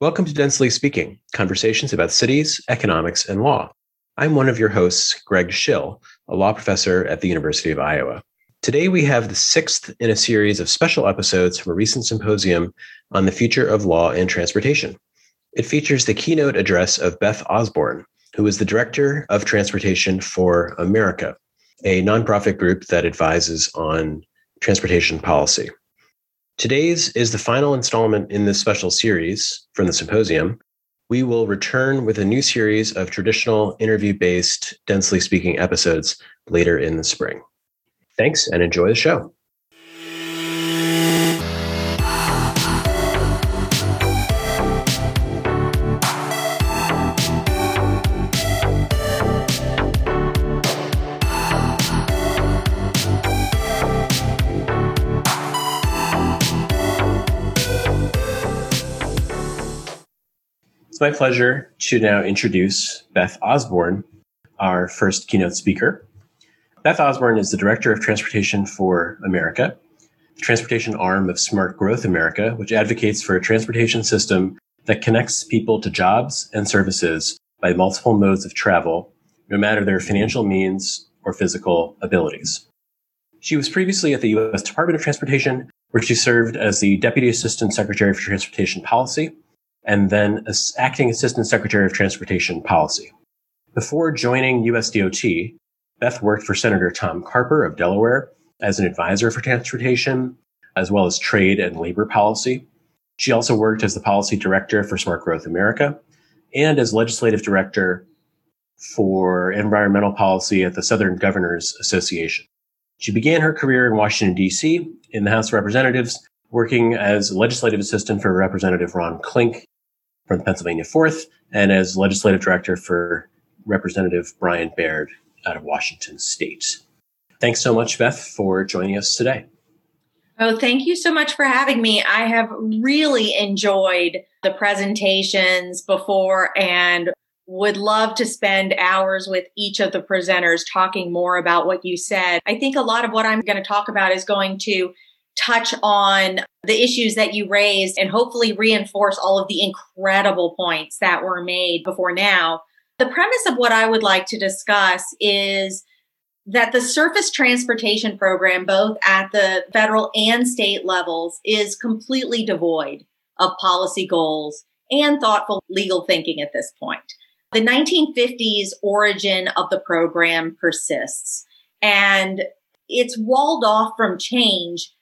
Welcome to Densely Speaking, conversations about cities, economics, and law. I'm one of your hosts, Greg Shill, a law professor at the University of Iowa. Today, we have the sixth in a series of special episodes from a recent symposium on the future of law and transportation. It features the keynote address of Beth Osborne, who is the Director of Transportation for America, a nonprofit group that advises on transportation policy. Today's is the final installment in this special series from the symposium. We will return with a new series of traditional interview based, densely speaking episodes later in the spring. Thanks and enjoy the show. It's my pleasure to now introduce Beth Osborne, our first keynote speaker. Beth Osborne is the Director of Transportation for America, the transportation arm of Smart Growth America, which advocates for a transportation system that connects people to jobs and services by multiple modes of travel, no matter their financial means or physical abilities. She was previously at the U.S. Department of Transportation, where she served as the Deputy Assistant Secretary for Transportation Policy and then as acting assistant secretary of transportation policy. Before joining USDOT, Beth worked for Senator Tom Carper of Delaware as an advisor for transportation, as well as trade and labor policy. She also worked as the policy director for Smart Growth America and as legislative director for environmental policy at the Southern Governors Association. She began her career in Washington, D.C. in the House of Representatives, working as legislative assistant for Representative Ron Klink from the Pennsylvania 4th and as legislative director for Representative Brian Baird out of Washington State. Thanks so much, Beth, for joining us today. Oh, thank you so much for having me. I have really enjoyed the presentations before and would love to spend hours with each of the presenters talking more about what you said. I think a lot of what I'm going to talk about is going to touch on the issues that you raised and hopefully reinforce all of the incredible points that were made before now. The premise of what I would like to discuss is that the surface transportation program, both at the federal and state levels, is completely devoid of policy goals and thoughtful legal thinking at this point. The 1950s origin of the program persists and it's walled off from change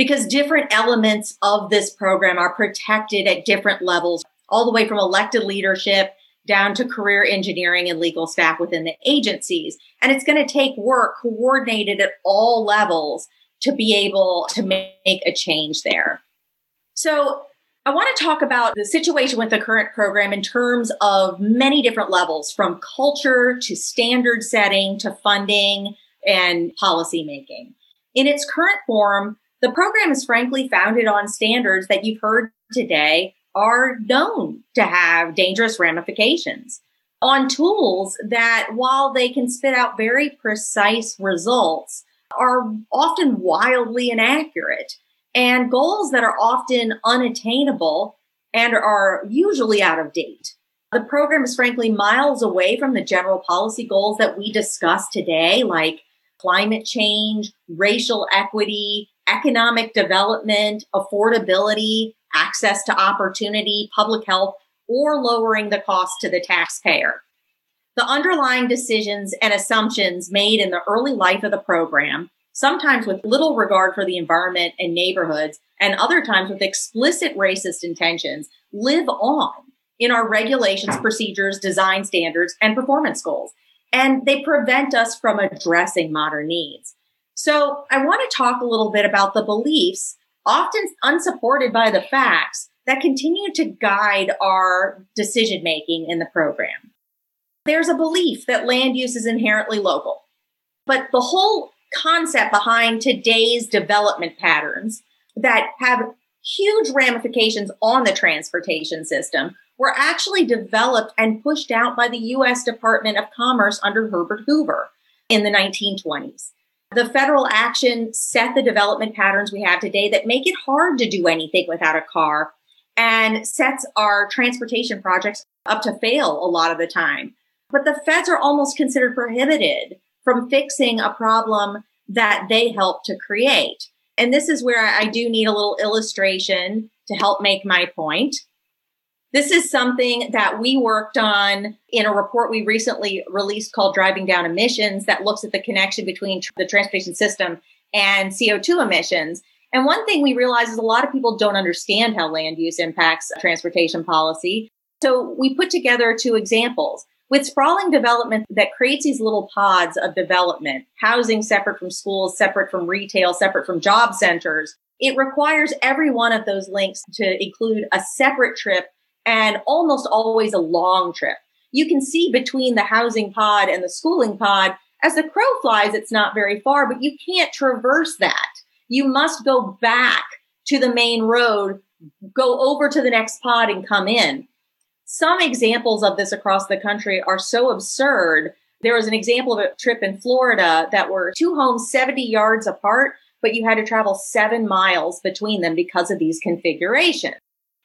because different elements of this program are protected at different levels, all the way from elected leadership down to career engineering and legal staff within the agencies. And it's going to take work coordinated at all levels to be able to make a change there. So I want to talk about the situation with the current program in terms of many different levels from culture to standard setting to funding and policy making. In its current form, the program is frankly founded on standards that you've heard today are known to have dangerous ramifications on tools that while they can spit out very precise results are often wildly inaccurate and goals that are often unattainable and are usually out of date. The program is frankly miles away from the general policy goals that we discuss today, like climate change, racial equity, economic development, affordability, access to opportunity, public health, or lowering the cost to the taxpayer. The underlying decisions and assumptions made in the early life of the program, sometimes with little regard for the environment and neighborhoods, and other times with explicit racist intentions, live on in our regulations, procedures, design standards, and performance goals. And they prevent us from addressing modern needs. So I want to talk a little bit about the beliefs, often unsupported by the facts, that continue to guide our decision making in the program. There's a belief that land use is inherently local, but the whole concept behind today's development patterns that have huge ramifications on the transportation system were actually developed and pushed out by the US Department of Commerce under Herbert Hoover in the 1920s. The federal action set the development patterns we have today that make it hard to do anything without a car and sets our transportation projects up to fail a lot of the time. But the feds are almost considered prohibited from fixing a problem that they help to create. And this is where I do need a little illustration to help make my point. This is something that we worked on in a report we recently released called Driving Down Emissions that looks at the connection between the transportation system and CO2 emissions. And one thing we realized is a lot of people don't understand how land use impacts transportation policy. So we put together two examples. With sprawling development that creates these little pods of development, housing separate from schools, separate from retail, separate from job centers, it requires every one of those links to include a separate trip and almost always a long trip. You can see between the housing pod and the schooling pod, as the crow flies, it's not very far, but you can't traverse that. You must go back to the main road, go over to the next pod and come in. Some examples of this across the country are so absurd. There was an example of a trip in Florida that were two homes 70 yards apart, but you had to travel seven miles between them because of these configurations.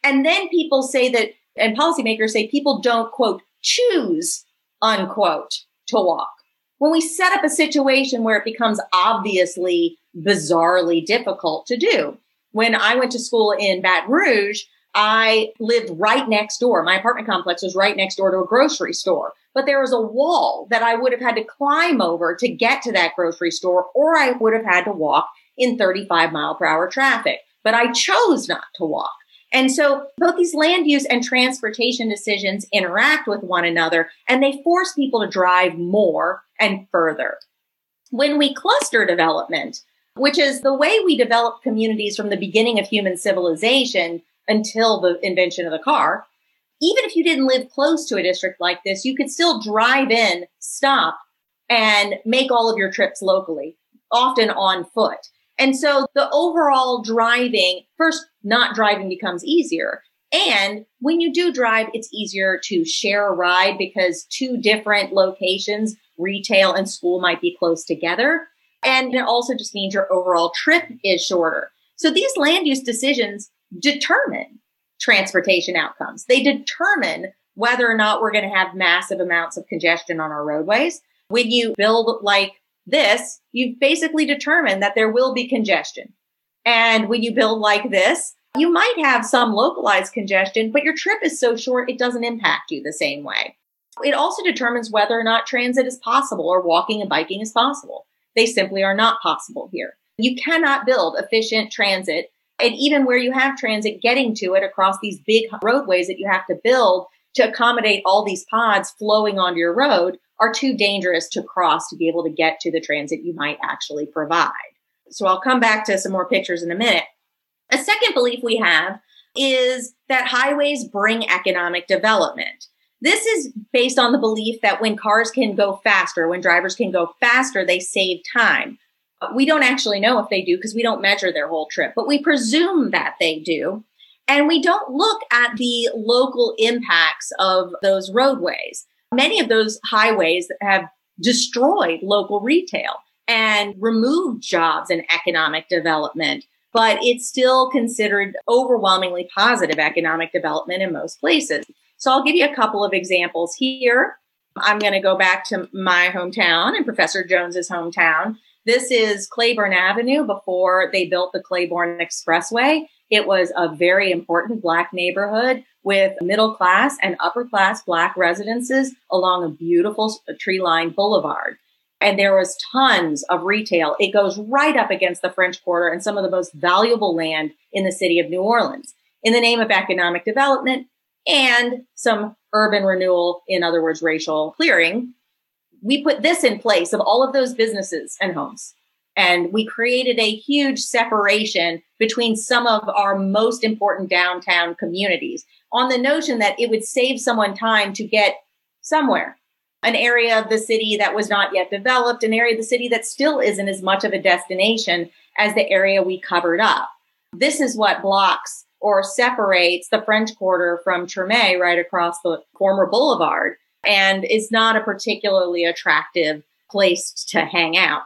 And then people say that, and policymakers say people don't, quote, choose, unquote, to walk. When we set up a situation where it becomes obviously bizarrely difficult to do. When I went to school in Baton Rouge, I lived right next door. My apartment complex was right next door to a grocery store, but there was a wall that I would have had to climb over to get to that grocery store, or I would have had to walk in 35 mile per hour traffic. But I chose not to walk. And so both these land use and transportation decisions interact with one another and they force people to drive more and further. When we cluster development, which is the way we develop communities from the beginning of human civilization until the invention of the car, even if you didn't live close to a district like this, you could still drive in, stop, and make all of your trips locally, often on foot. And so the overall driving, first, not driving becomes easier. And when you do drive, it's easier to share a ride because two different locations, retail and school might be close together. And it also just means your overall trip is shorter. So these land use decisions determine transportation outcomes. They determine whether or not we're going to have massive amounts of congestion on our roadways. When you build like this, you've basically determined that there will be congestion. And when you build like this, you might have some localized congestion, but your trip is so short, it doesn't impact you the same way. It also determines whether or not transit is possible or walking and biking is possible. They simply are not possible here. You cannot build efficient transit. And even where you have transit, getting to it across these big roadways that you have to build to accommodate all these pods flowing onto your road are too dangerous to cross to be able to get to the transit you might actually provide. So I'll come back to some more pictures in a minute. A second belief we have is that highways bring economic development. This is based on the belief that when cars can go faster, when drivers can go faster, they save time. We don't actually know if they do because we don't measure their whole trip, but we presume that they do. And we don't look at the local impacts of those roadways many of those highways have destroyed local retail and removed jobs and economic development. But it's still considered overwhelmingly positive economic development in most places. So I'll give you a couple of examples here. I'm going to go back to my hometown and Professor Jones's hometown. This is Claiborne Avenue before they built the Claiborne Expressway. It was a very important black neighborhood with middle class and upper class black residences along a beautiful tree lined boulevard. And there was tons of retail. It goes right up against the French Quarter and some of the most valuable land in the city of New Orleans in the name of economic development and some urban renewal, in other words, racial clearing. We put this in place of all of those businesses and homes. And we created a huge separation between some of our most important downtown communities on the notion that it would save someone time to get somewhere, an area of the city that was not yet developed, an area of the city that still isn't as much of a destination as the area we covered up. This is what blocks or separates the French Quarter from Treme right across the former boulevard and is not a particularly attractive place to hang out.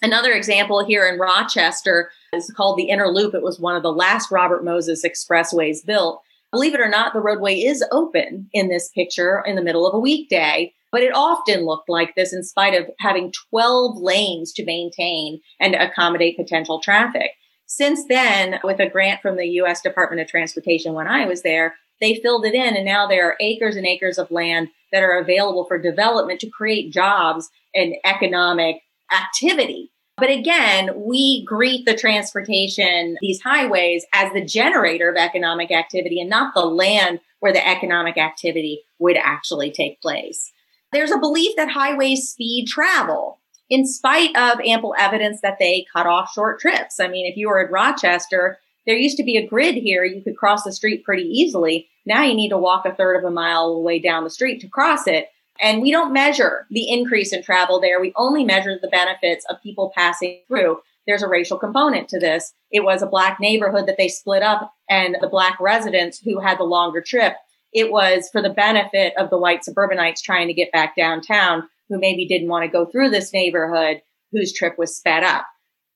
Another example here in Rochester is called the Inner Loop. It was one of the last Robert Moses expressways built. Believe it or not, the roadway is open in this picture in the middle of a weekday, but it often looked like this in spite of having 12 lanes to maintain and accommodate potential traffic. Since then, with a grant from the U.S. Department of Transportation when I was there, they filled it in and now there are acres and acres of land that are available for development to create jobs and economic activity. But again, we greet the transportation, these highways as the generator of economic activity and not the land where the economic activity would actually take place. There's a belief that highways speed travel in spite of ample evidence that they cut off short trips. I mean, if you were in Rochester, there used to be a grid here. You could cross the street pretty easily. Now you need to walk a third of a mile away down the street to cross it. And we don't measure the increase in travel there. We only measure the benefits of people passing through. There's a racial component to this. It was a black neighborhood that they split up and the black residents who had the longer trip. It was for the benefit of the white suburbanites trying to get back downtown who maybe didn't want to go through this neighborhood whose trip was sped up.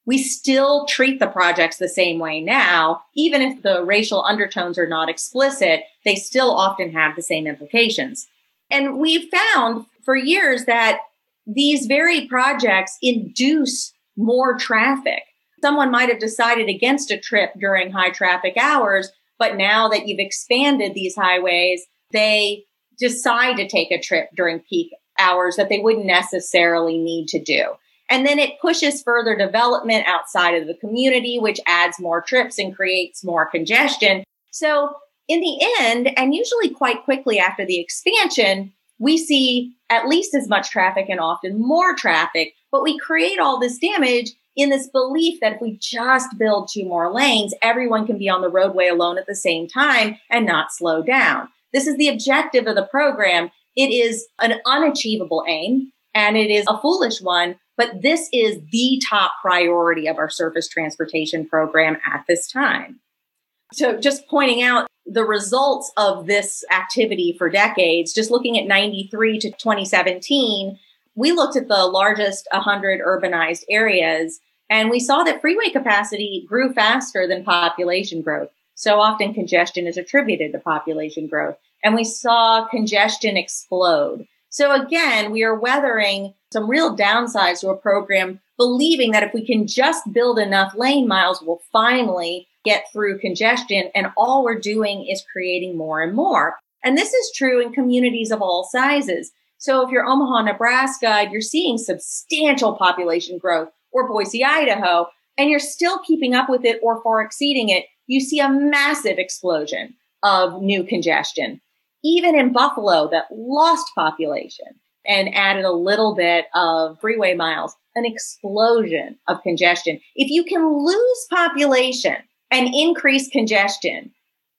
We still treat the projects the same way now, even if the racial undertones are not explicit, they still often have the same implications. And we've found for years that these very projects induce more traffic. Someone might have decided against a trip during high traffic hours, but now that you've expanded these highways, they decide to take a trip during peak hours that they wouldn't necessarily need to do. And then it pushes further development outside of the community, which adds more trips and creates more congestion. So in the end, and usually quite quickly after the expansion, we see at least as much traffic and often more traffic, but we create all this damage in this belief that if we just build two more lanes, everyone can be on the roadway alone at the same time and not slow down. This is the objective of the program. It is an unachievable aim and it is a foolish one, but this is the top priority of our surface transportation program at this time. So just pointing out the results of this activity for decades, just looking at 93 to 2017, we looked at the largest 100 urbanized areas and we saw that freeway capacity grew faster than population growth. So often congestion is attributed to population growth and we saw congestion explode. So again, we are weathering some real downsides to a program, believing that if we can just build enough lane miles, we'll finally get through congestion. And all we're doing is creating more and more. And this is true in communities of all sizes. So if you're Omaha, Nebraska, you're seeing substantial population growth or Boise, Idaho, and you're still keeping up with it or far exceeding it, you see a massive explosion of new congestion. Even in Buffalo that lost population and added a little bit of freeway miles, an explosion of congestion. If you can lose population and increase congestion,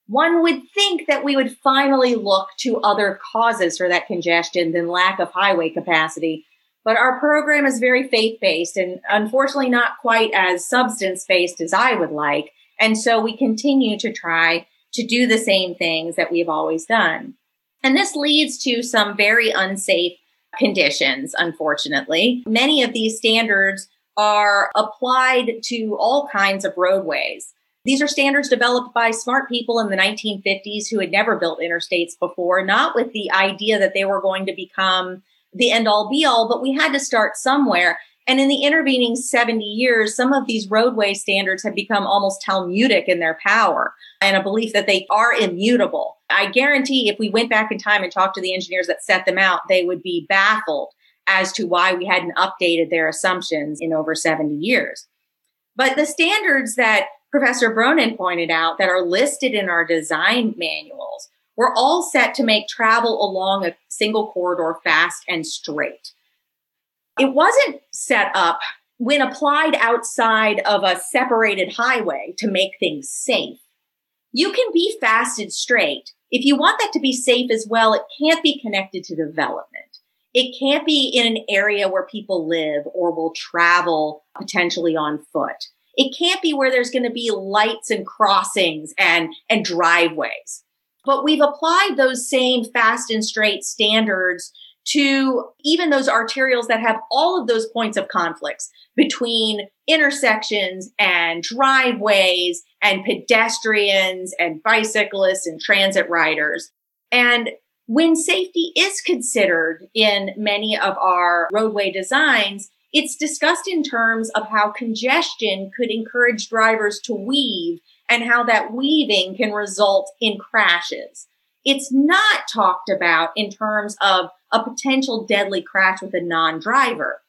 one would think that we would finally look to other causes for that congestion than lack of highway capacity. But our program is very faith based and unfortunately not quite as substance based as I would like. And so we continue to try to do the same things that we've always done. And this leads to some very unsafe conditions, unfortunately. Many of these standards are applied to all kinds of roadways. These are standards developed by smart people in the 1950s who had never built interstates before, not with the idea that they were going to become the end all be all, but we had to start somewhere. And in the intervening 70 years, some of these roadway standards have become almost Talmudic in their power and a belief that they are immutable. I guarantee if we went back in time and talked to the engineers that set them out, they would be baffled as to why we hadn't updated their assumptions in over 70 years. But the standards that Professor Bronin pointed out that are listed in our design manuals were all set to make travel along a single corridor fast and straight. It wasn't set up when applied outside of a separated highway to make things safe. You can be fast and straight. If you want that to be safe as well, it can't be connected to development. It can't be in an area where people live or will travel potentially on foot. It can't be where there's going to be lights and crossings and, and driveways. But we've applied those same fast and straight standards to even those arterials that have all of those points of conflicts between intersections and driveways and pedestrians and bicyclists and transit riders. And when safety is considered in many of our roadway designs, it's discussed in terms of how congestion could encourage drivers to weave and how that weaving can result in crashes. It's not talked about in terms of a potential deadly crash with a non-driver.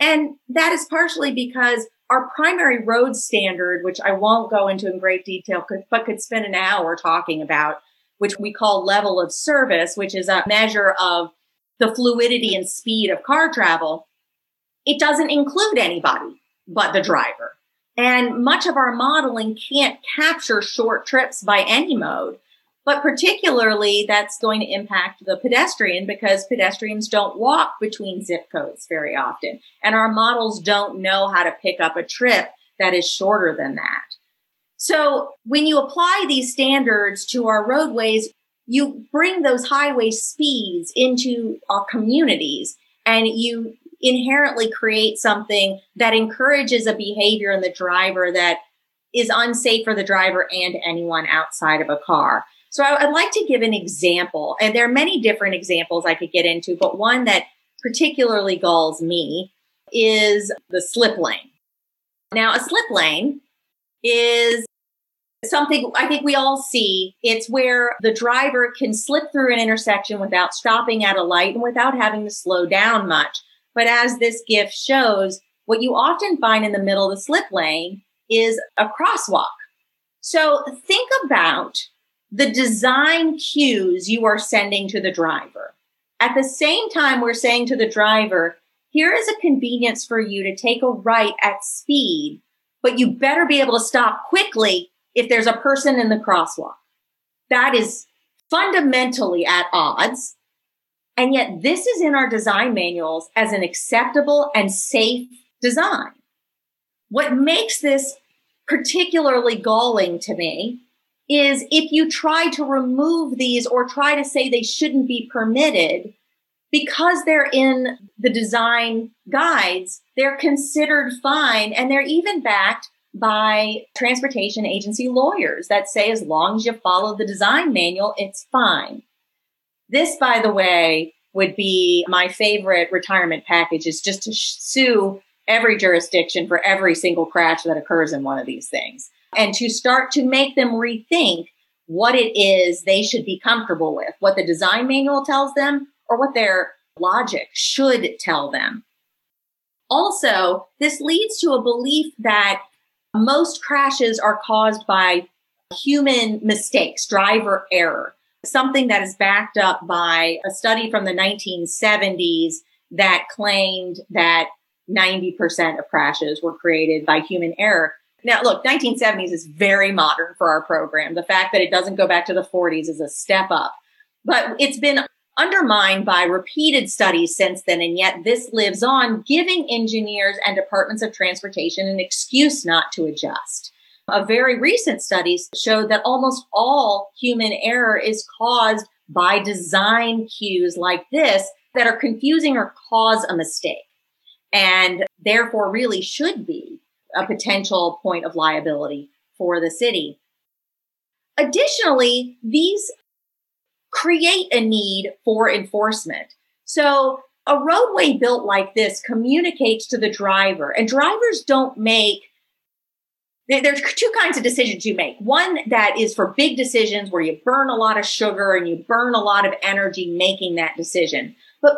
And that is partially because our primary road standard, which I won't go into in great detail, but could spend an hour talking about, which we call level of service, which is a measure of the fluidity and speed of car travel. It doesn't include anybody but the driver. And much of our modeling can't capture short trips by any mode. But particularly that's going to impact the pedestrian because pedestrians don't walk between zip codes very often. And our models don't know how to pick up a trip that is shorter than that. So when you apply these standards to our roadways, you bring those highway speeds into our communities and you inherently create something that encourages a behavior in the driver that is unsafe for the driver and anyone outside of a car. So I, would like to give an example, and there are many different examples I could get into, but one that particularly galls me is the slip lane. Now, a slip lane is something I think we all see. It's where the driver can slip through an intersection without stopping at a light and without having to slow down much. But as this GIF shows, what you often find in the middle of the slip lane is a crosswalk. So think about the design cues you are sending to the driver. At the same time, we're saying to the driver, here is a convenience for you to take a right at speed, but you better be able to stop quickly if there's a person in the crosswalk. That is fundamentally at odds. And yet this is in our design manuals as an acceptable and safe design. What makes this particularly galling to me is if you try to remove these or try to say they shouldn't be permitted, because they're in the design guides, they're considered fine and they're even backed by transportation agency lawyers that say as long as you follow the design manual, it's fine. This, by the way, would be my favorite retirement package is just to sue every jurisdiction for every single crash that occurs in one of these things and to start to make them rethink what it is they should be comfortable with, what the design manual tells them or what their logic should tell them. Also, this leads to a belief that most crashes are caused by human mistakes, driver error, something that is backed up by a study from the 1970s that claimed that 90% of crashes were created by human error. Now, look, 1970s is very modern for our program. The fact that it doesn't go back to the 40s is a step up, but it's been undermined by repeated studies since then. And yet this lives on, giving engineers and departments of transportation an excuse not to adjust. A very recent study showed that almost all human error is caused by design cues like this that are confusing or cause a mistake and therefore really should be a potential point of liability for the city. Additionally, these create a need for enforcement. So a roadway built like this communicates to the driver and drivers don't make there's two kinds of decisions you make. One that is for big decisions where you burn a lot of sugar and you burn a lot of energy making that decision. But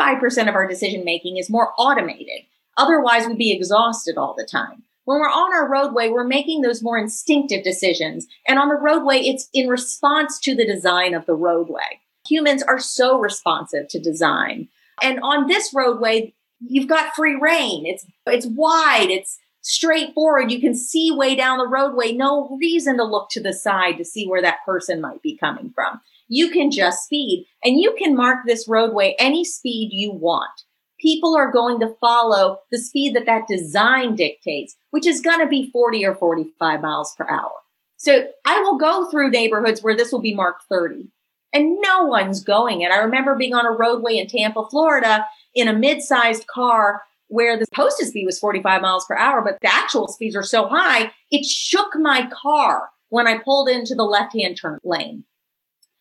85% of our decision making is more automated. Otherwise, we'd be exhausted all the time. When we're on our roadway, we're making those more instinctive decisions. And on the roadway, it's in response to the design of the roadway. Humans are so responsive to design. And on this roadway, you've got free rein. It's, it's wide. It's straightforward. You can see way down the roadway. No reason to look to the side to see where that person might be coming from. You can just speed and you can mark this roadway any speed you want people are going to follow the speed that that design dictates, which is going to be 40 or 45 miles per hour. So I will go through neighborhoods where this will be marked 30. and no one's going it. I remember being on a roadway in Tampa, Florida in a mid-sized car where the posted speed was 45 miles per hour, but the actual speeds are so high, it shook my car when I pulled into the left-hand turn lane.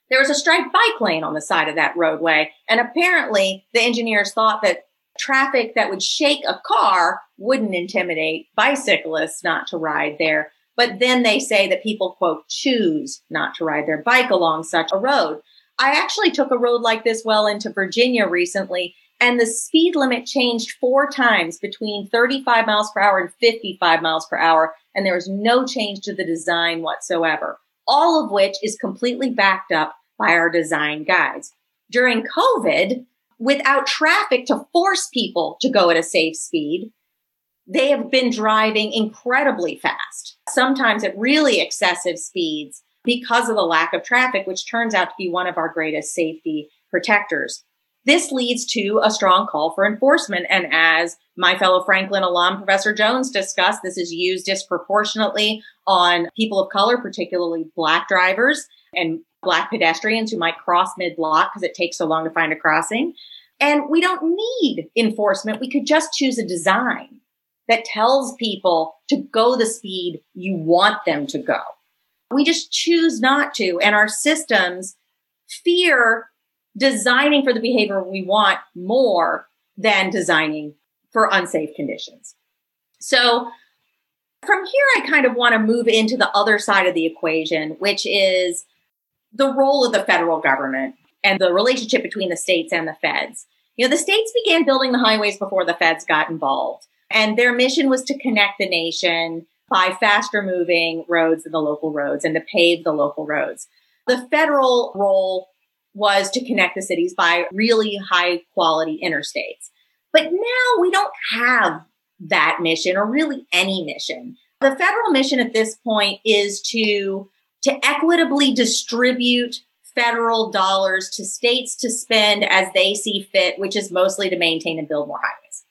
There was a striped bike lane on the side of that roadway. And apparently the engineers thought that traffic that would shake a car wouldn't intimidate bicyclists not to ride there. But then they say that people, quote, choose not to ride their bike along such a road. I actually took a road like this well into Virginia recently, and the speed limit changed four times between 35 miles per hour and 55 miles per hour, and there was no change to the design whatsoever, all of which is completely backed up by our design guides. During COVID, without traffic to force people to go at a safe speed, they have been driving incredibly fast, sometimes at really excessive speeds because of the lack of traffic, which turns out to be one of our greatest safety protectors. This leads to a strong call for enforcement. And as my fellow Franklin alum, Professor Jones discussed, this is used disproportionately on people of color, particularly black drivers and black pedestrians who might cross mid block because it takes so long to find a crossing. And we don't need enforcement. We could just choose a design that tells people to go the speed you want them to go. We just choose not to. And our systems fear designing for the behavior we want more than designing for unsafe conditions. So from here, I kind of want to move into the other side of the equation, which is the role of the federal government and the relationship between the states and the feds. You know, the states began building the highways before the feds got involved, and their mission was to connect the nation by faster moving roads than the local roads and to pave the local roads. The federal role was to connect the cities by really high quality interstates. But now we don't have that mission or really any mission. The federal mission at this point is to to equitably distribute federal dollars to states to spend as they see fit, which is mostly to maintain and build more highways.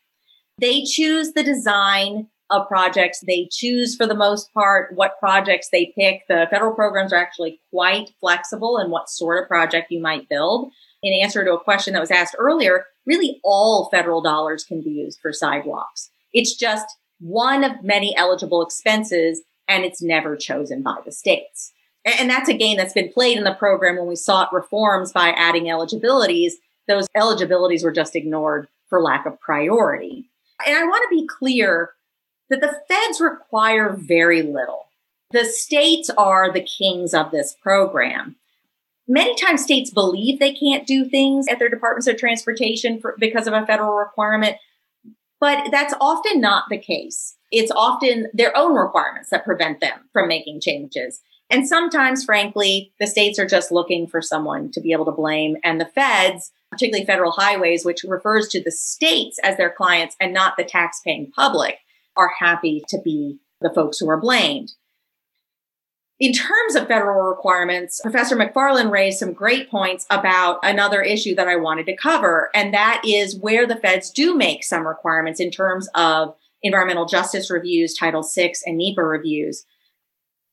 They choose the design of projects. They choose for the most part what projects they pick. The federal programs are actually quite flexible in what sort of project you might build. In answer to a question that was asked earlier, really all federal dollars can be used for sidewalks. It's just one of many eligible expenses and it's never chosen by the states. And that's a game that's been played in the program when we sought reforms by adding eligibilities. Those eligibilities were just ignored for lack of priority. And I want to be clear that the feds require very little. The states are the kings of this program. Many times states believe they can't do things at their departments of transportation for, because of a federal requirement, but that's often not the case. It's often their own requirements that prevent them from making changes. And sometimes, frankly, the states are just looking for someone to be able to blame. And the feds, particularly federal highways, which refers to the states as their clients and not the tax-paying public, are happy to be the folks who are blamed. In terms of federal requirements, Professor McFarland raised some great points about another issue that I wanted to cover, and that is where the feds do make some requirements in terms of environmental justice reviews, Title VI, and NEPA reviews.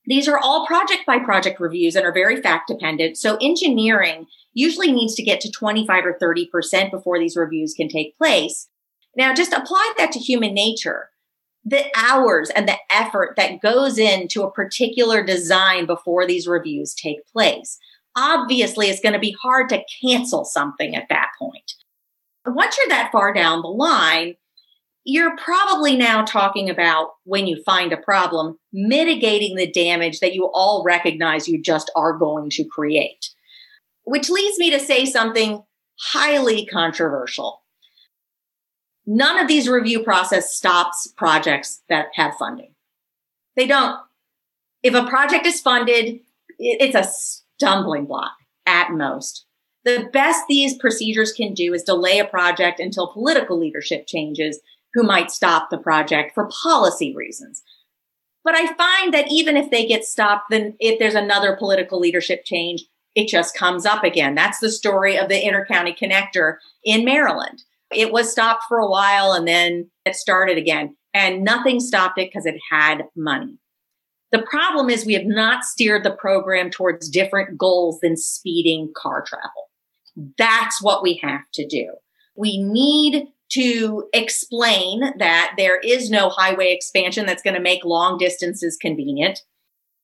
These are all project by project reviews and are very fact dependent. So engineering usually needs to get to 25 or 30% before these reviews can take place. Now, just apply that to human nature. The hours and the effort that goes into a particular design before these reviews take place. Obviously, it's going to be hard to cancel something at that point. Once you're that far down the line, you're probably now talking about when you find a problem, mitigating the damage that you all recognize you just are going to create. Which leads me to say something highly controversial. None of these review process stops projects that have funding. They don't. If a project is funded, it's a stumbling block at most. The best these procedures can do is delay a project until political leadership changes who might stop the project for policy reasons. But I find that even if they get stopped, then if there's another political leadership change, it just comes up again. That's the story of the intercounty connector in Maryland. It was stopped for a while and then it started again and nothing stopped it because it had money. The problem is we have not steered the program towards different goals than speeding car travel. That's what we have to do. We need to explain that there is no highway expansion that's going to make long distances convenient.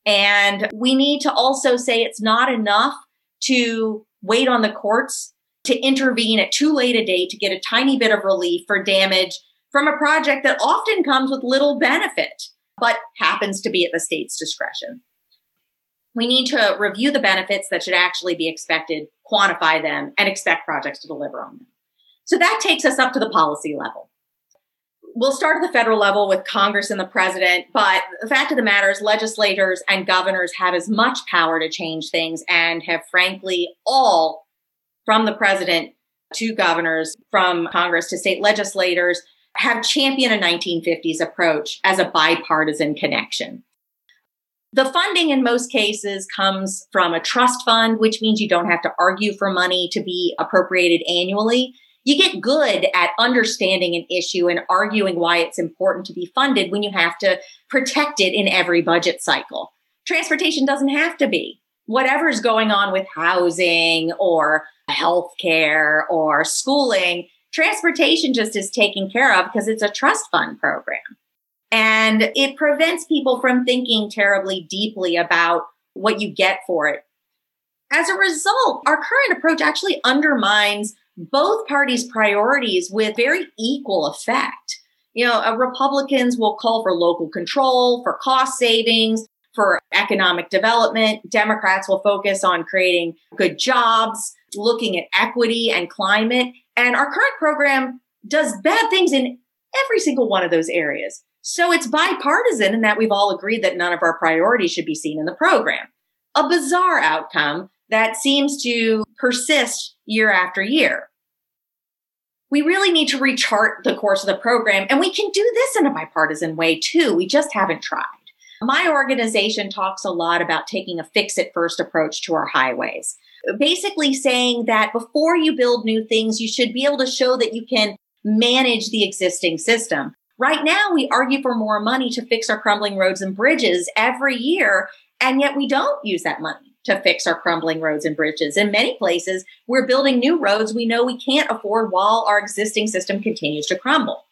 And we need to also say it's not enough to wait on the courts to intervene at too late a date to get a tiny bit of relief for damage from a project that often comes with little benefit, but happens to be at the state's discretion. We need to review the benefits that should actually be expected, quantify them, and expect projects to deliver on them. So that takes us up to the policy level. We'll start at the federal level with Congress and the president, but the fact of the matter is legislators and governors have as much power to change things and have frankly all from the president to governors, from Congress to state legislators have championed a 1950s approach as a bipartisan connection. The funding in most cases comes from a trust fund, which means you don't have to argue for money to be appropriated annually. You get good at understanding an issue and arguing why it's important to be funded when you have to protect it in every budget cycle. Transportation doesn't have to be. Whatever's going on with housing or healthcare or schooling Transportation just is taken care of because it's a trust fund program. And it prevents people from thinking terribly deeply about what you get for it. As a result, our current approach actually undermines both parties' priorities with very equal effect. You know, uh, Republicans will call for local control, for cost savings, for economic development. Democrats will focus on creating good jobs, looking at equity and climate. And our current program does bad things in every single one of those areas. So it's bipartisan in that we've all agreed that none of our priorities should be seen in the program. A bizarre outcome that seems to persist year after year. We really need to rechart the course of the program, and we can do this in a bipartisan way too. We just haven't tried. My organization talks a lot about taking a fix it first approach to our highways basically saying that before you build new things, you should be able to show that you can manage the existing system. Right now, we argue for more money to fix our crumbling roads and bridges every year, and yet we don't use that money to fix our crumbling roads and bridges. In many places, we're building new roads we know we can't afford while our existing system continues to crumble.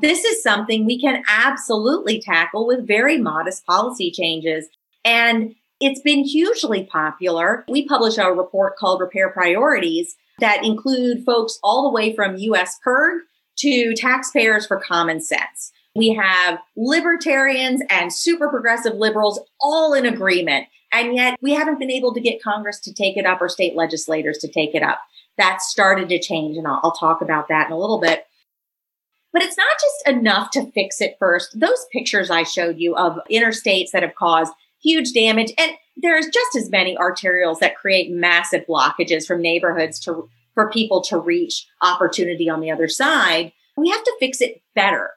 This is something we can absolutely tackle with very modest policy changes. And it's been hugely popular. We publish a report called Repair Priorities that include folks all the way from US PIRG to taxpayers for common sense. We have libertarians and super progressive liberals all in agreement. And yet we haven't been able to get Congress to take it up or state legislators to take it up. That started to change, and I'll, I'll talk about that in a little bit. But it's not just enough to fix it first. Those pictures I showed you of interstates that have caused huge damage. And there's just as many arterials that create massive blockages from neighborhoods to for people to reach opportunity on the other side. We have to fix it better.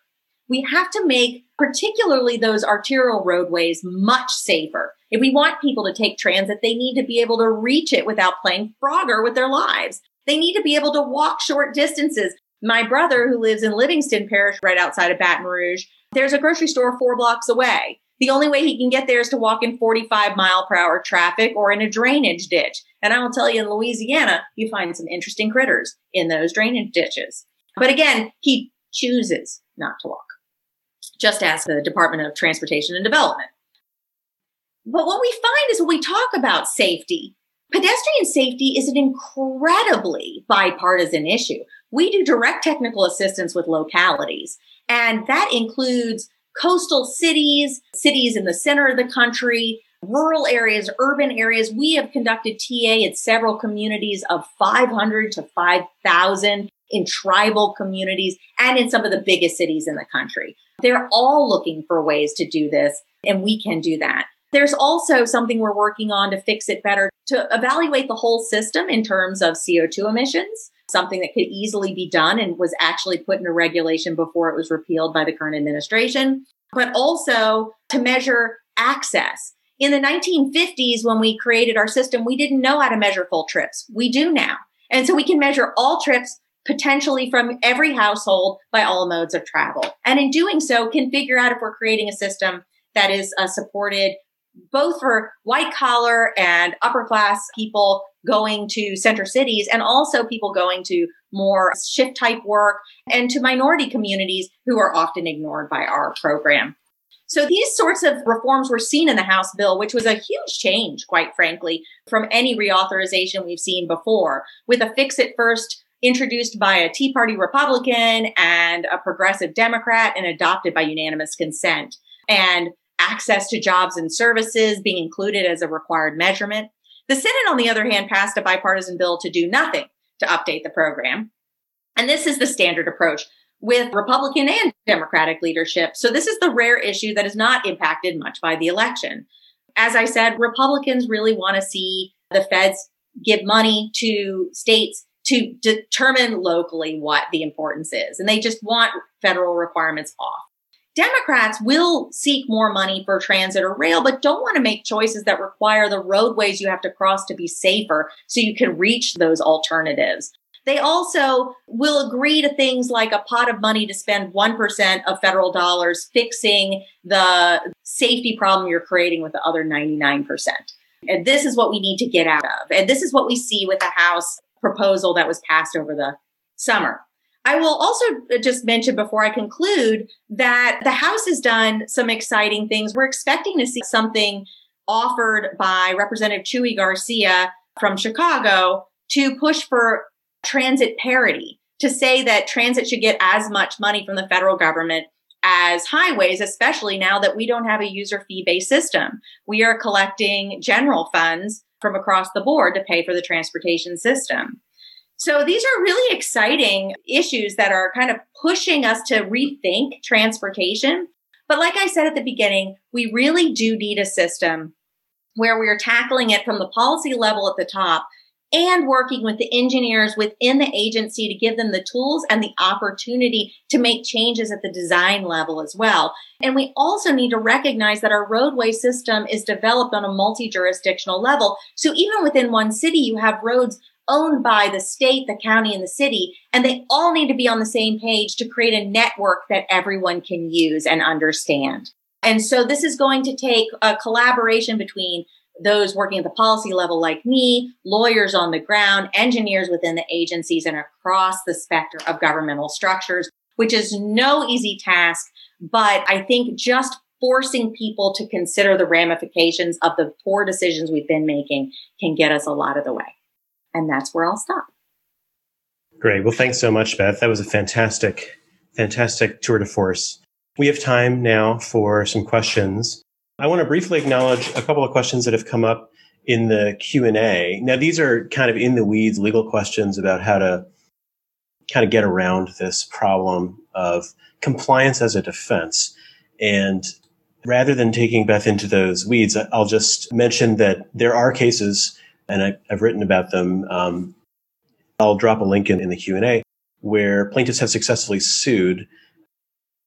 We have to make particularly those arterial roadways much safer. If we want people to take transit, they need to be able to reach it without playing Frogger with their lives. They need to be able to walk short distances. My brother, who lives in Livingston Parish, right outside of Baton Rouge, there's a grocery store four blocks away. The only way he can get there is to walk in 45 mile per hour traffic or in a drainage ditch. And I will tell you in Louisiana, you find some interesting critters in those drainage ditches. But again, he chooses not to walk. Just ask the Department of Transportation and Development. But what we find is when we talk about safety, pedestrian safety is an incredibly bipartisan issue. We do direct technical assistance with localities, and that includes coastal cities, cities in the center of the country, rural areas, urban areas. We have conducted TA in several communities of 500 to 5,000 in tribal communities and in some of the biggest cities in the country. They're all looking for ways to do this, and we can do that. There's also something we're working on to fix it better to evaluate the whole system in terms of CO2 emissions, something that could easily be done and was actually put in a regulation before it was repealed by the current administration, but also to measure access. In the 1950s, when we created our system, we didn't know how to measure full trips. We do now. And so we can measure all trips potentially from every household by all modes of travel. And in doing so, can figure out if we're creating a system that is uh, supported both for white collar and upper class people going to center cities and also people going to more shift type work and to minority communities who are often ignored by our program. So these sorts of reforms were seen in the House bill, which was a huge change, quite frankly, from any reauthorization we've seen before, with a fix it first introduced by a Tea Party Republican and a progressive Democrat and adopted by unanimous consent. And access to jobs and services being included as a required measurement. The Senate, on the other hand, passed a bipartisan bill to do nothing to update the program. And this is the standard approach with Republican and Democratic leadership. So this is the rare issue that is not impacted much by the election. As I said, Republicans really want to see the feds give money to states to determine locally what the importance is. And they just want federal requirements off. Democrats will seek more money for transit or rail, but don't want to make choices that require the roadways you have to cross to be safer so you can reach those alternatives. They also will agree to things like a pot of money to spend 1% of federal dollars fixing the safety problem you're creating with the other 99%. And this is what we need to get out of. And this is what we see with the House proposal that was passed over the summer. I will also uh, just mention before I conclude that the House has done some exciting things. We're expecting to see something offered by Representative Chuy Garcia from Chicago to push for transit parity, to say that transit should get as much money from the federal government as highways, especially now that we don't have a user fee based system. We are collecting general funds from across the board to pay for the transportation system. So these are really exciting issues that are kind of pushing us to rethink transportation. But like I said at the beginning, we really do need a system where we are tackling it from the policy level at the top and working with the engineers within the agency to give them the tools and the opportunity to make changes at the design level as well. And we also need to recognize that our roadway system is developed on a multi jurisdictional level. So even within one city, you have roads owned by the state, the county, and the city, and they all need to be on the same page to create a network that everyone can use and understand. And so this is going to take a collaboration between those working at the policy level like me, lawyers on the ground, engineers within the agencies and across the spectrum of governmental structures, which is no easy task. But I think just forcing people to consider the ramifications of the poor decisions we've been making can get us a lot of the way. And that's where I'll stop. Great. Well, thanks so much, Beth. That was a fantastic, fantastic tour de force. We have time now for some questions. I want to briefly acknowledge a couple of questions that have come up in the Q&A. Now, these are kind of in the weeds legal questions about how to kind of get around this problem of compliance as a defense. And rather than taking Beth into those weeds, I'll just mention that there are cases and I, have written about them. Um, I'll drop a link in, in the Q&A where plaintiffs have successfully sued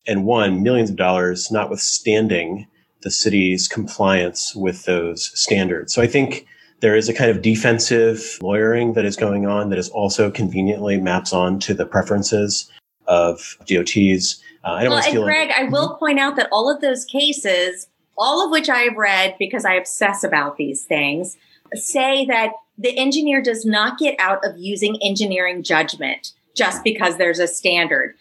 and won millions of dollars, notwithstanding the city's compliance with those standards. So I think there is a kind of defensive lawyering that is going on that is also conveniently maps on to the preferences of DOTs. Uh, I don't well, and Greg, I will point out that all of those cases, all of which I have read because I obsess about these things, say that the engineer does not get out of using engineering judgment just because there's a standard.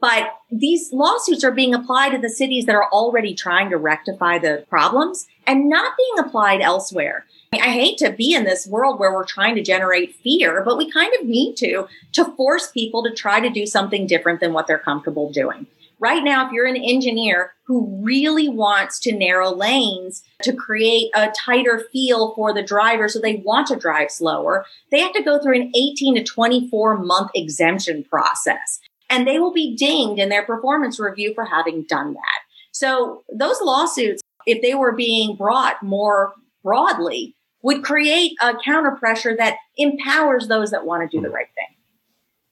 But these lawsuits are being applied to the cities that are already trying to rectify the problems and not being applied elsewhere. I hate to be in this world where we're trying to generate fear, but we kind of need to, to force people to try to do something different than what they're comfortable doing. Right now, if you're an engineer who really wants to narrow lanes to create a tighter feel for the driver so they want to drive slower, they have to go through an 18 to 24 month exemption process. And they will be dinged in their performance review for having done that. So those lawsuits, if they were being brought more broadly, would create a counter pressure that empowers those that want to do the hmm. right thing.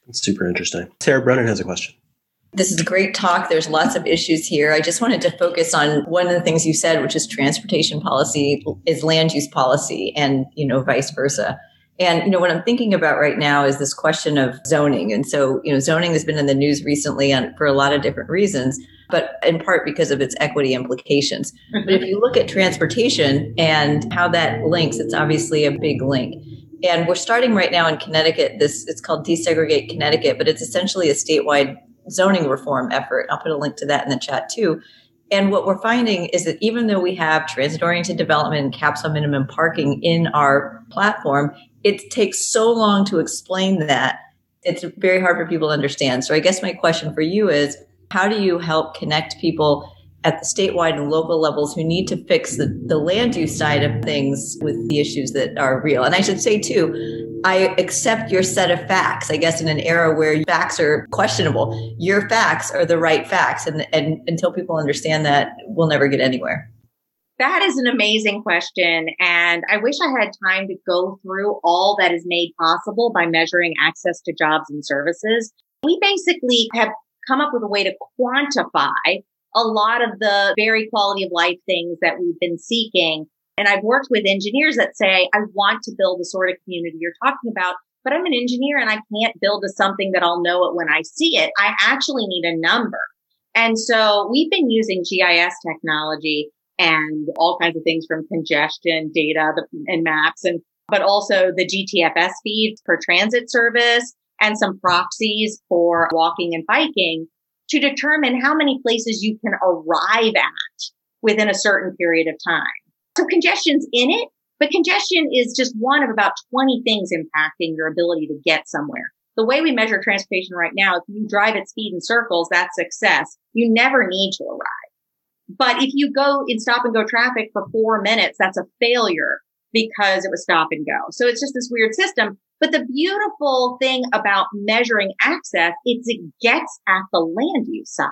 That's super interesting. Sara Bronin has a question. This is a great talk. There's lots of issues here. I just wanted to focus on one of the things you said, which is transportation policy is land use policy and, you know, vice versa. And you know what I'm thinking about right now is this question of zoning. And so, you know, zoning has been in the news recently on, for a lot of different reasons, but in part because of its equity implications. But if you look at transportation and how that links, it's obviously a big link. And we're starting right now in Connecticut. This it's called Desegregate Connecticut, but it's essentially a statewide zoning reform effort. I'll put a link to that in the chat too. And what we're finding is that even though we have transit oriented development and caps on minimum parking in our platform, it takes so long to explain that. It's very hard for people to understand. So I guess my question for you is how do you help connect people at the statewide and local levels who need to fix the, the land use side of things with the issues that are real? And I should say too, I accept your set of facts, I guess, in an era where facts are questionable. Your facts are the right facts. And, and until people understand that, we'll never get anywhere. That is an amazing question. And I wish I had time to go through all that is made possible by measuring access to jobs and services. We basically have come up with a way to quantify a lot of the very quality of life things that we've been seeking and I've worked with engineers that say, I want to build the sort of community you're talking about, but I'm an engineer and I can't build to something that I'll know it when I see it. I actually need a number. And so we've been using GIS technology and all kinds of things from congestion data and maps and, but also the GTFS feeds for transit service and some proxies for walking and biking to determine how many places you can arrive at within a certain period of time. So congestion's in it, but congestion is just one of about 20 things impacting your ability to get somewhere. The way we measure transportation right now, if you drive at speed in circles, that's success. You never need to arrive. But if you go in stop and go traffic for four minutes, that's a failure because it was stop and go. So it's just this weird system. But the beautiful thing about measuring access is it gets at the land use side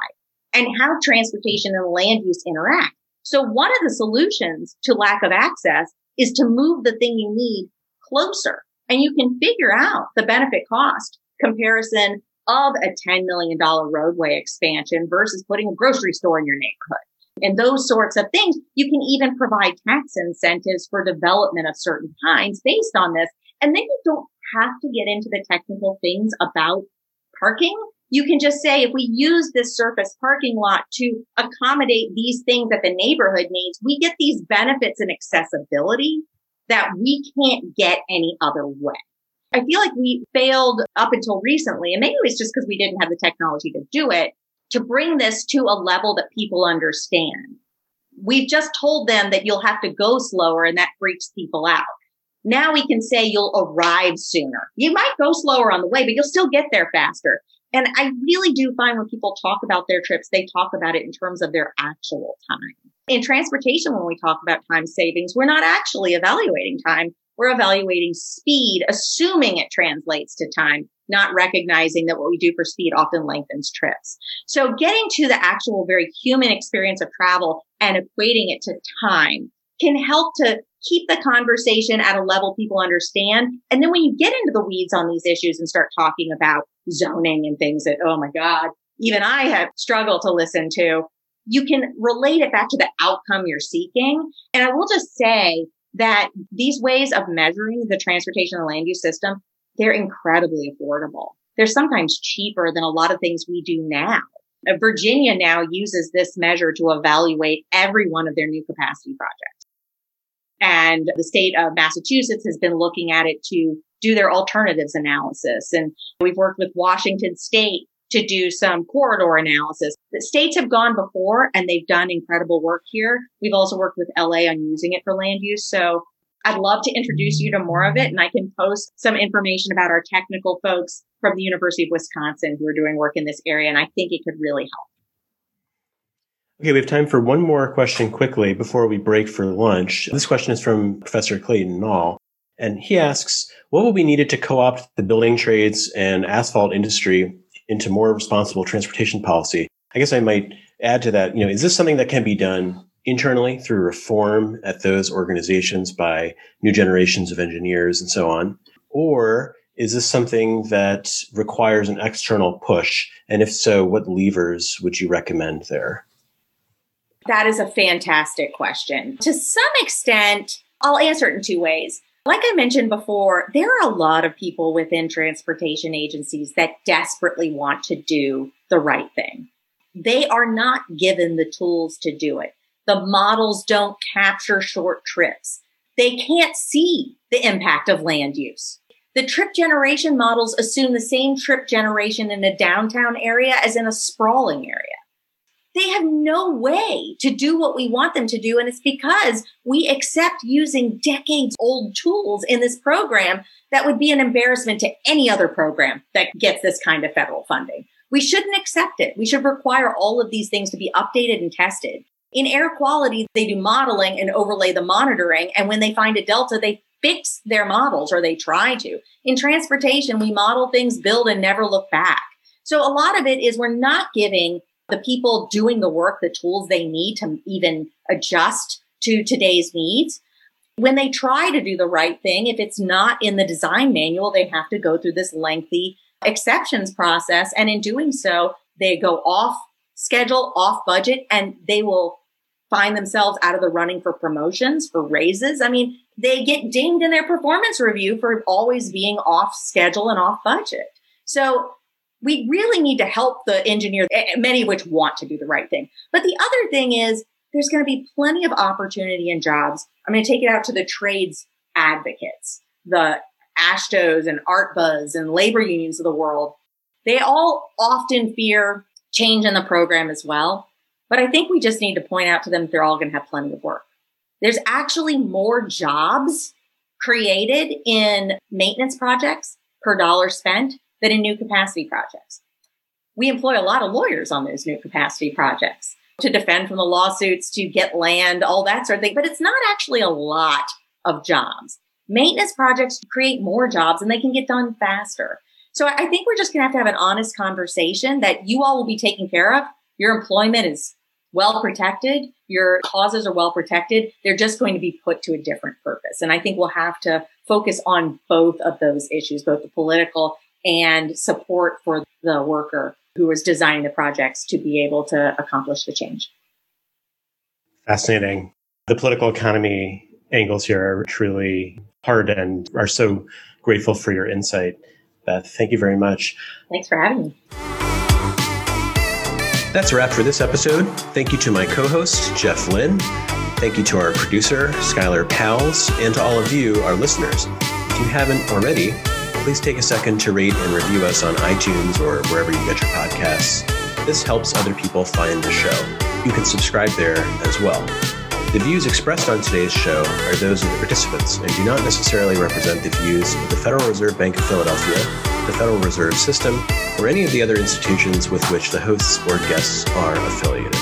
and how transportation and land use interact. So one of the solutions to lack of access is to move the thing you need closer and you can figure out the benefit cost comparison of a $10 million roadway expansion versus putting a grocery store in your neighborhood. And those sorts of things, you can even provide tax incentives for development of certain kinds based on this. And then you don't have to get into the technical things about parking you can just say, if we use this surface parking lot to accommodate these things that the neighborhood needs, we get these benefits and accessibility that we can't get any other way. I feel like we failed up until recently, and maybe it was just because we didn't have the technology to do it, to bring this to a level that people understand. We've just told them that you'll have to go slower and that freaks people out. Now we can say you'll arrive sooner. You might go slower on the way, but you'll still get there faster. And I really do find when people talk about their trips, they talk about it in terms of their actual time. In transportation, when we talk about time savings, we're not actually evaluating time. We're evaluating speed, assuming it translates to time, not recognizing that what we do for speed often lengthens trips. So getting to the actual very human experience of travel and equating it to time can help to keep the conversation at a level people understand. And then when you get into the weeds on these issues and start talking about zoning and things that, oh my God, even I have struggled to listen to, you can relate it back to the outcome you're seeking. And I will just say that these ways of measuring the transportation and land use system, they're incredibly affordable. They're sometimes cheaper than a lot of things we do now. Uh, Virginia now uses this measure to evaluate every one of their new capacity projects. And the state of Massachusetts has been looking at it to do their alternatives analysis. And we've worked with Washington state to do some corridor analysis. The states have gone before and they've done incredible work here. We've also worked with LA on using it for land use. So I'd love to introduce you to more of it and I can post some information about our technical folks from the University of Wisconsin who are doing work in this area. And I think it could really help. Okay, we have time for one more question quickly before we break for lunch. This question is from Professor Clayton Nall, and he asks, what will be needed to co-opt the building trades and asphalt industry into more responsible transportation policy? I guess I might add to that, you know, is this something that can be done internally through reform at those organizations by new generations of engineers and so on? Or is this something that requires an external push? And if so, what levers would you recommend there? That is a fantastic question. To some extent, I'll answer it in two ways. Like I mentioned before, there are a lot of people within transportation agencies that desperately want to do the right thing. They are not given the tools to do it. The models don't capture short trips. They can't see the impact of land use. The trip generation models assume the same trip generation in a downtown area as in a sprawling area they have no way to do what we want them to do. And it's because we accept using decades old tools in this program that would be an embarrassment to any other program that gets this kind of federal funding. We shouldn't accept it. We should require all of these things to be updated and tested. In air quality, they do modeling and overlay the monitoring. And when they find a delta, they fix their models or they try to. In transportation, we model things, build, and never look back. So a lot of it is we're not giving the people doing the work the tools they need to even adjust to today's needs. When they try to do the right thing, if it's not in the design manual, they have to go through this lengthy exceptions process. And in doing so, they go off schedule, off budget, and they will find themselves out of the running for promotions, for raises. I mean, they get dinged in their performance review for always being off schedule and off budget. So we really need to help the engineers, eh, eh, many of which want to do the right thing. But the other thing is there's going to be plenty of opportunity and jobs. I'm going to take it out to the trades advocates, the AASHTOs and ARTBAs and labor unions of the world. They all often fear change in the program as well. But I think we just need to point out to them they're all going to have plenty of work. There's actually more jobs created in maintenance projects per dollar spent than in new capacity projects. We employ a lot of lawyers on those new capacity projects to defend from the lawsuits, to get land, all that sort of thing. But it's not actually a lot of jobs. Maintenance projects create more jobs and they can get done faster. So I think we're just going to have to have an honest conversation that you all will be taken care of. Your employment is well protected. Your causes are well protected. They're just going to be put to a different purpose. And I think we'll have to focus on both of those issues, both the political and support for the worker who is designing the projects to be able to accomplish the change. Fascinating. The political economy angles here are truly hard and are so grateful for your insight. Beth, thank you very much. Thanks for having me. That's a wrap for this episode. Thank you to my co host, Jeff Lynn. Thank you to our producer, Skylar Pals, and to all of you, our listeners. If you haven't already, please take a second to rate and review us on iTunes or wherever you get your podcasts. This helps other people find the show. You can subscribe there as well. The views expressed on today's show are those of the participants and do not necessarily represent the views of the Federal Reserve Bank of Philadelphia, the Federal Reserve System, or any of the other institutions with which the hosts or guests are affiliated.